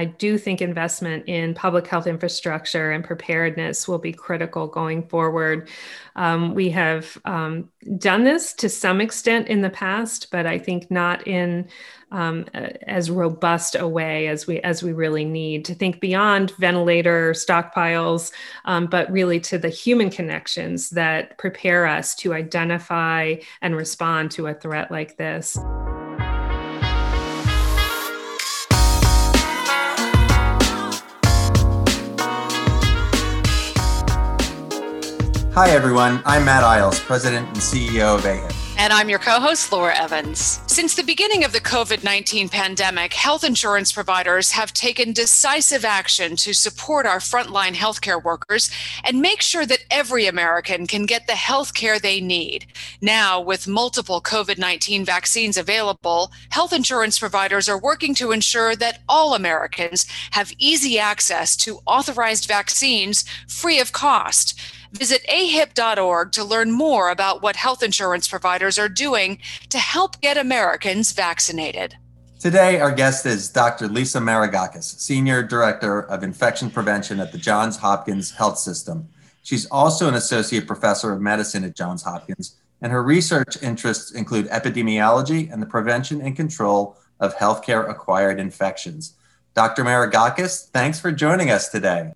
I do think investment in public health infrastructure and preparedness will be critical going forward. Um, we have um, done this to some extent in the past, but I think not in um, as robust a way as we as we really need to think beyond ventilator stockpiles, um, but really to the human connections that prepare us to identify and respond to a threat like this. Hi, everyone. I'm Matt Eyles, President and CEO of AHIP. And I'm your co host, Laura Evans. Since the beginning of the COVID 19 pandemic, health insurance providers have taken decisive action to support our frontline healthcare workers and make sure that every American can get the health care they need. Now, with multiple COVID 19 vaccines available, health insurance providers are working to ensure that all Americans have easy access to authorized vaccines free of cost. Visit ahip.org to learn more about what health insurance providers are doing to help get Americans vaccinated. Today, our guest is Dr. Lisa Maragakis, Senior Director of Infection Prevention at the Johns Hopkins Health System. She's also an Associate Professor of Medicine at Johns Hopkins, and her research interests include epidemiology and the prevention and control of healthcare acquired infections. Dr. Maragakis, thanks for joining us today.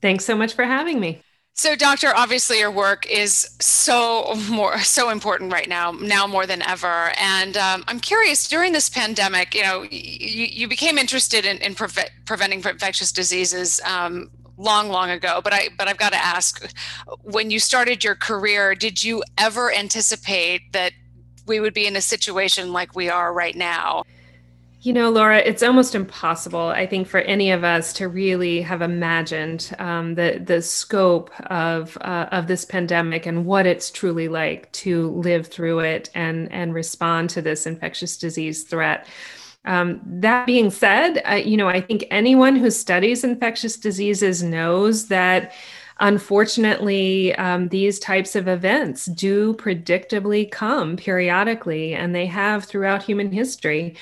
Thanks so much for having me. So, doctor, obviously your work is so more so important right now, now more than ever. And um, I'm curious, during this pandemic, you know, you, you became interested in, in preve- preventing infectious diseases um, long, long ago. But I, but I've got to ask, when you started your career, did you ever anticipate that we would be in a situation like we are right now? You know, Laura, it's almost impossible, I think, for any of us to really have imagined um, the the scope of uh, of this pandemic and what it's truly like to live through it and and respond to this infectious disease threat. Um, that being said, uh, you know, I think anyone who studies infectious diseases knows that unfortunately, um, these types of events do predictably come periodically, and they have throughout human history.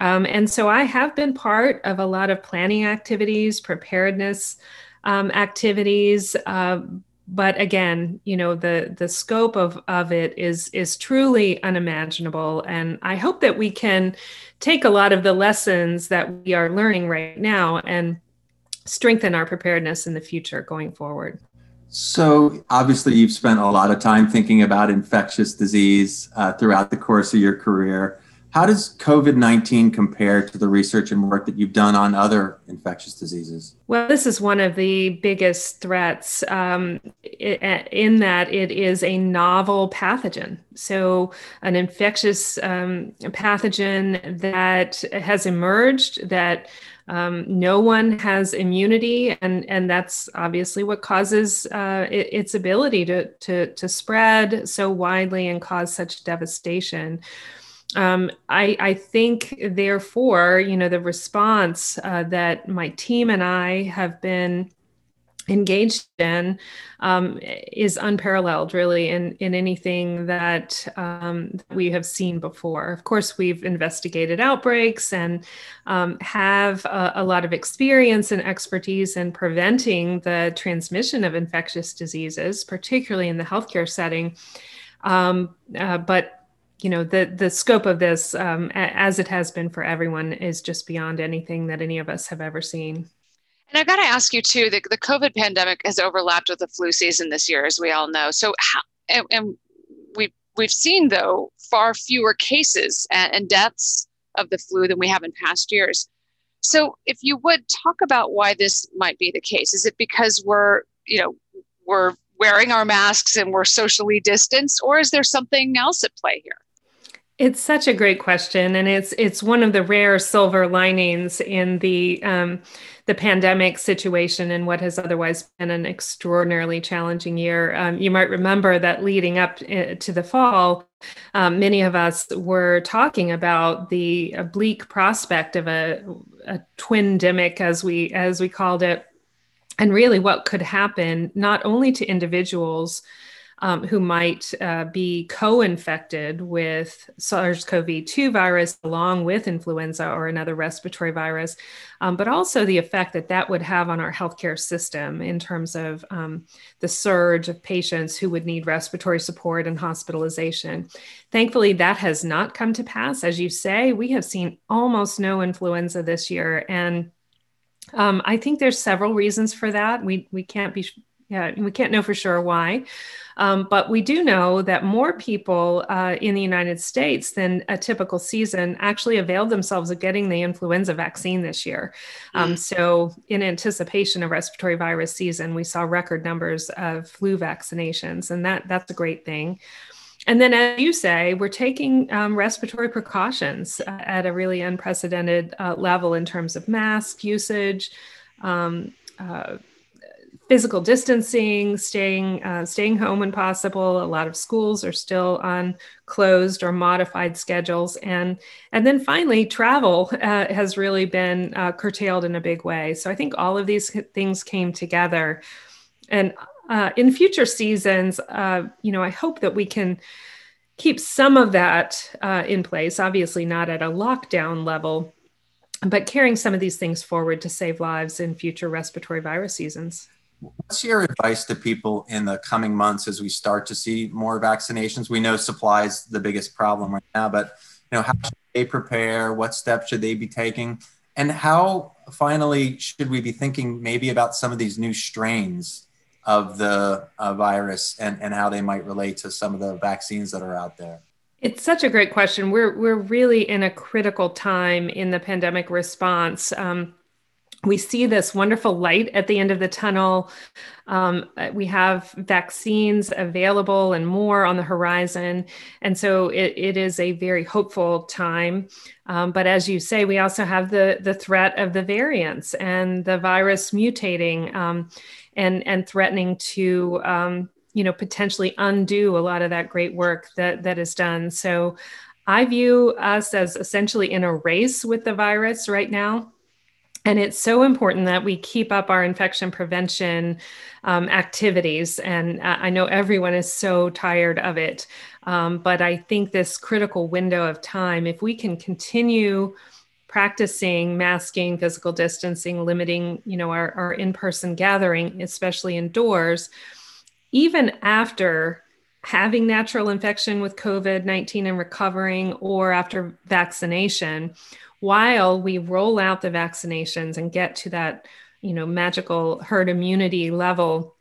Um, and so I have been part of a lot of planning activities, preparedness um, activities. Uh, but again, you know, the the scope of of it is is truly unimaginable. And I hope that we can take a lot of the lessons that we are learning right now and strengthen our preparedness in the future going forward. So, obviously, you've spent a lot of time thinking about infectious disease uh, throughout the course of your career. How does COVID 19 compare to the research and work that you've done on other infectious diseases? Well, this is one of the biggest threats um, in that it is a novel pathogen. So, an infectious um, pathogen that has emerged that um, no one has immunity, and, and that's obviously what causes uh, it, its ability to, to, to spread so widely and cause such devastation um, I, I, think, therefore, you know, the response uh, that my team and I have been engaged in um, is unparalleled, really, in, in anything that um, we have seen before. Of course, we've investigated outbreaks and um, have a, a, lot of experience and expertise in preventing the transmission of infectious diseases, particularly in the healthcare setting. Um, uh, but you know the the scope of this um, as it has been for everyone is just beyond anything that any of us have ever seen. And i've got to ask you too the, the covid pandemic has overlapped with the flu season this year as we all know. So how and, and we we've seen though far fewer cases and, and deaths of the flu than we have in past years. So if you would talk about why this might be the case is it because we're you know we're wearing our masks and we're socially distanced or is there something else at play here it's such a great question, and it's it's one of the rare silver linings in the um, the pandemic situation and what has otherwise been an extraordinarily challenging year. Um, you might remember that leading up uh, to the fall, um, many of us were talking about the bleak prospect of a, a twindemic, as we as we called it, and really what could happen not only to individuals um, who might uh, be co infected with SARS CoV 2 virus along with influenza or another respiratory virus, um, but also the effect that that would have on our healthcare system in terms of um, the surge of patients who would need respiratory support and hospitalization. Thankfully, that has not come to pass. As you say, we have seen almost no influenza this year. And um, I think there's several reasons for that. We we can't be yeah, we can't know for sure why. Um, but we do know that more people uh, in the United States than a typical season actually availed themselves of getting the influenza vaccine this year. Um, mm. so, in anticipation of respiratory virus season, we saw record numbers of flu vaccinations, and that that's a great thing. And then, as you say, we're taking um, respiratory precautions uh, at a really unprecedented uh, level in terms of mask usage. Um, uh, physical distancing, staying uh, staying home when possible. A lot of schools are still on closed or modified schedules, and and then finally, travel uh, has really been uh, curtailed in a big way. So I think all of these things came together, and uh, in future seasons, uh, you know, I hope that we can keep some of that uh, in place. Obviously, not at a lockdown level. But carrying some of these things forward to save lives in future respiratory virus seasons. What's your advice to people in the coming months as we start to see more vaccinations? We know supply is the biggest problem right now, but you know, how should they prepare? What steps should they be taking? And how finally should we be thinking maybe about some of these new strains of the uh, virus and, and how they might relate to some of the vaccines that are out there? It's such a great question. We're we're really in a critical time in the pandemic response. Um, we see this wonderful light at the end of the tunnel. Um, we have vaccines available and more on the horizon. And so it, it is a very hopeful time. Um, but as you say, we also have the, the threat of the variants and the virus mutating um, and, and threatening to um, you know potentially undo a lot of that great work that, that is done. So I view us as essentially in a race with the virus right now. And it's so important that we keep up our infection prevention um, activities. And I know everyone is so tired of it. Um, but I think this critical window of time, if we can continue practicing masking, physical distancing, limiting, you know, our, our in-person gathering, especially indoors, even after having natural infection with COVID 19 and recovering, or after vaccination, while we roll out the vaccinations and get to that you know magical herd immunity level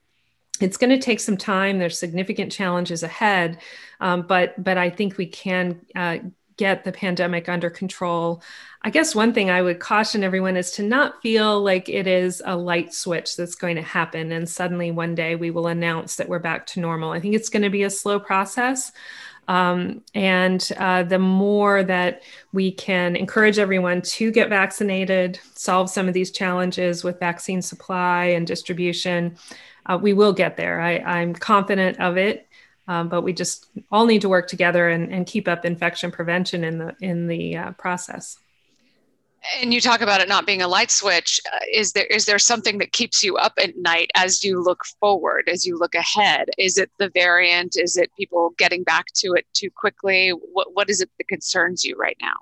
it's going to take some time. There's significant challenges ahead um, but but i think we can uh, get the pandemic under control. I guess one thing i would caution everyone is to not feel like it is a light switch that's going to happen and suddenly one day we will announce that we're back to normal. I think it's going to be a slow process um, and uh, the more that we can encourage everyone to get vaccinated, solve some of these challenges with vaccine supply and distribution, uh, we will get there. I, am confident of it. Um, but we just all need to work together and, and, keep up infection prevention in the in the uh, process and you talk about it not being a light switch uh, is there is there something that keeps you up at night as you look forward as you look ahead? Is it the variant? Is it people getting back to it too quickly? What what is it that concerns you right now?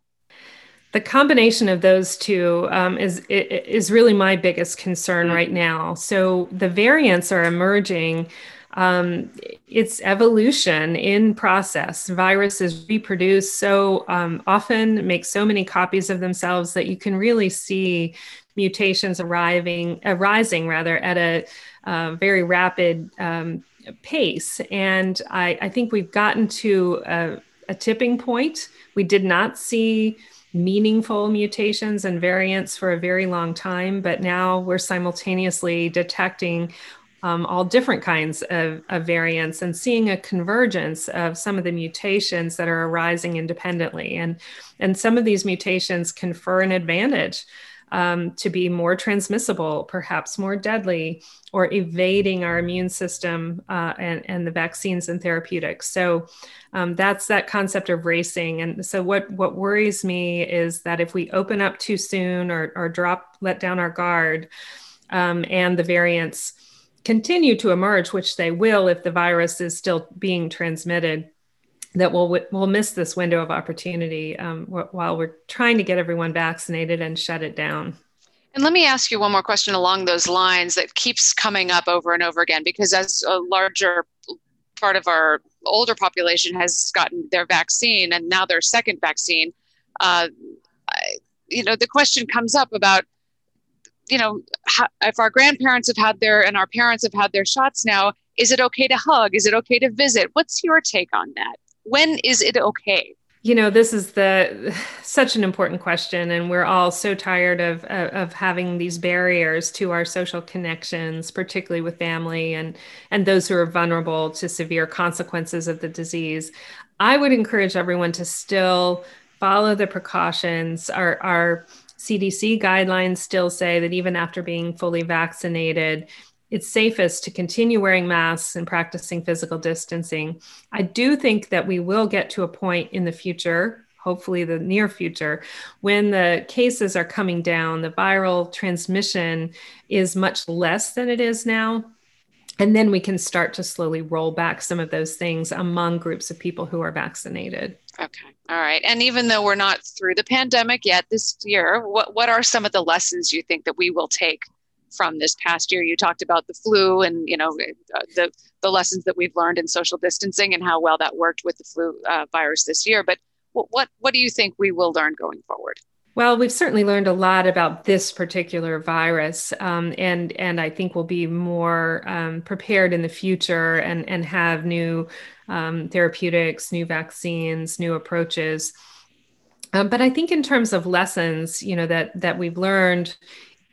The combination of those two um, is is really my biggest concern mm-hmm. right now. So the variants are emerging um, it's evolution in process. Viruses reproduce so um, often, make so many copies of themselves that you can really see mutations arriving, arising rather at a uh, very rapid um, pace. And I, I, think we've gotten to a, a tipping point. We did not see meaningful mutations and variants for a very long time, but now we're simultaneously detecting um, all different kinds of, of, variants and seeing a convergence of some of the mutations that are arising independently. And, and some of these mutations confer an advantage um, to be more transmissible, perhaps more deadly, or evading our immune system uh, and, and the vaccines and therapeutics. So um, that's that concept of racing. And so what, what worries me is that if we open up too soon or, or drop, let down our guard, um, and the variants continue to emerge, which they will if the virus is still being transmitted, that we'll we'll miss this window of opportunity um, while we're trying to get everyone vaccinated and shut it down. And let me ask you one more question along those lines that keeps coming up over and over again, because as a larger part of our older population has gotten their vaccine and now their second vaccine, uh, you know, the question comes up about, you know, how, if our grandparents have had their and our parents have had their shots now, is it okay to hug? Is it okay to visit? What's your take on that? When is it okay? you know this is the such an important question and we're all so tired of of having these barriers to our social connections particularly with family and and those who are vulnerable to severe consequences of the disease i would encourage everyone to still follow the precautions our our cdc guidelines still say that even after being fully vaccinated it's safest to continue wearing masks and practicing physical distancing. I do think that we will get to a point in the future, hopefully the near future, when the cases are coming down, the viral transmission is much less than it is now. And then we can start to slowly roll back some of those things among groups of people who are vaccinated. Okay. All right. And even though we're not through the pandemic yet this year, what, what are some of the lessons you think that we will take from this past year. You talked about the flu and you know uh, the the lessons that we've learned in social distancing and how well that worked with the flu uh, virus this year. But what, what what do you think we will learn going forward? Well, we've certainly learned a lot about this particular virus, um, and and I think we'll be more um, prepared in the future and and have new um, therapeutics, new vaccines, new approaches. Um, but I think in terms of lessons, you know that that we've learned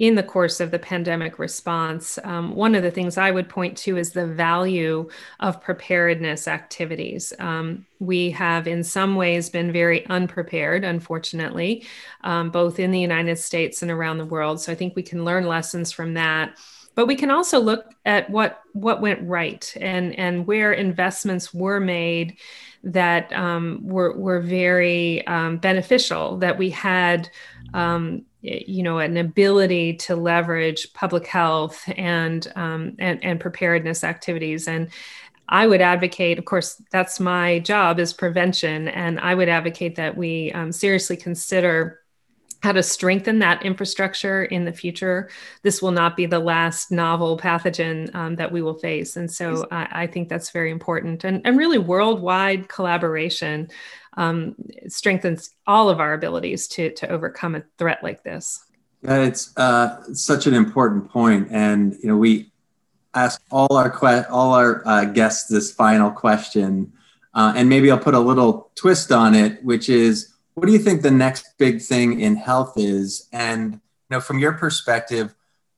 in the course of the pandemic response, um, one of the things I would point to is the value of preparedness activities. Um, we have, in some ways, been very unprepared, unfortunately, um, both in the United States and around the world. So I think we can learn lessons from that. But we can also look at what what went right and and where investments were made that um, were were very um, beneficial. That we had um, you know an ability to leverage public health and um, and, and preparedness activities and i would advocate of course that's my job is prevention and i would advocate that we um, seriously consider how to strengthen that infrastructure in the future. This will not be the last novel pathogen um, that we will face. And so I, I, think that's very important. And, and really, worldwide collaboration um, strengthens all of our abilities to, to overcome a threat like this. Yeah, it's uh, such an important point, and you know we ask all our que- all our uh, guests this final question, uh, and maybe I'll put a little twist on it, which is, what do you think the next big thing in health is? And you know, from your perspective,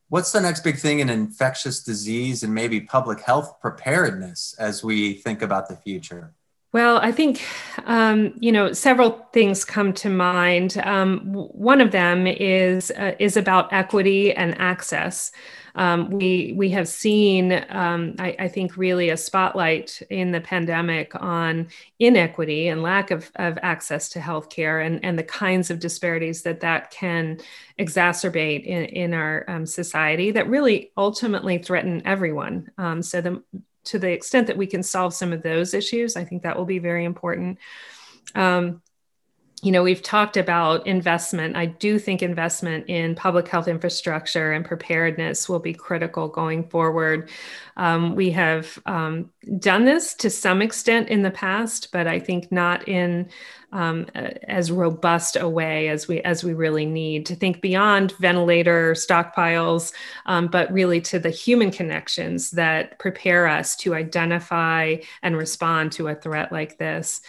what's the next big thing in infectious disease and maybe public health preparedness as we think about the future? Well, I think, um, you know, several things come to mind. Um, one of them is, uh, is about equity and access. Um, we, we have seen, um, I, I, think, really a spotlight in the pandemic on inequity and lack of, of access to healthcare and, and the kinds of disparities that that can exacerbate in, in our um, society that really ultimately threaten everyone. Um, so the to the extent that we can solve some of those issues, I think that will be very important. Um, you know, we've talked about investment. I do think investment in public health infrastructure and preparedness will be critical going forward. Um, we have um, done this to some extent in the past, but I think not in um, as robust a way as we as we really need to think beyond ventilator stockpiles, um, but really to the human connections that prepare us to identify and respond to a threat like this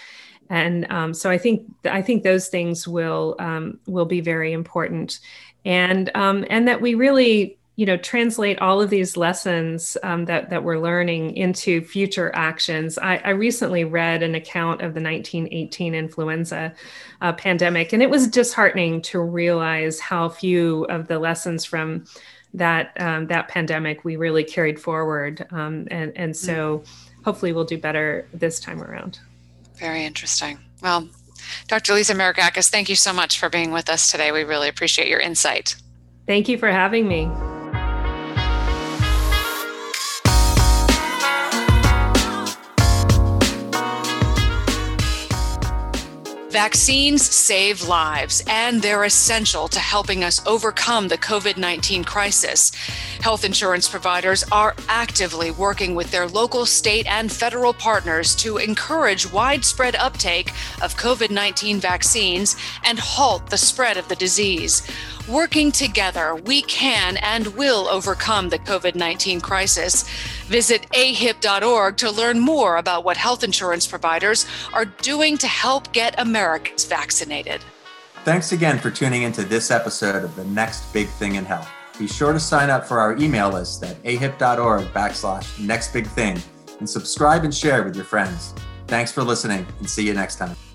and um, so I think I think those things will um, will be very important, and um, and that we really you know translate all of these lessons um, that that we're learning into future actions. I, I, recently read an account of the 1918 influenza uh, pandemic, and it was disheartening to realize how few of the lessons from that um, that pandemic we really carried forward, um, and and so hopefully we'll do better this time around. Very interesting. Well, Dr. Lisa Maragakis, thank you so much for being with us today. We really appreciate your insight. Thank you for having me. Vaccines save lives, and they're essential to helping us overcome the COVID 19 crisis. Health insurance providers are actively working with their local, state, and federal partners to encourage widespread uptake of COVID 19 vaccines and halt the spread of the disease. Working together, we can and will overcome the COVID 19 crisis. Visit ahip.org to learn more about what health insurance providers are doing to help get Americans vaccinated. Thanks again for tuning into this episode of The Next Big Thing in Health. Be sure to sign up for our email list at ahip.org backslash next big thing and subscribe and share with your friends. Thanks for listening and see you next time.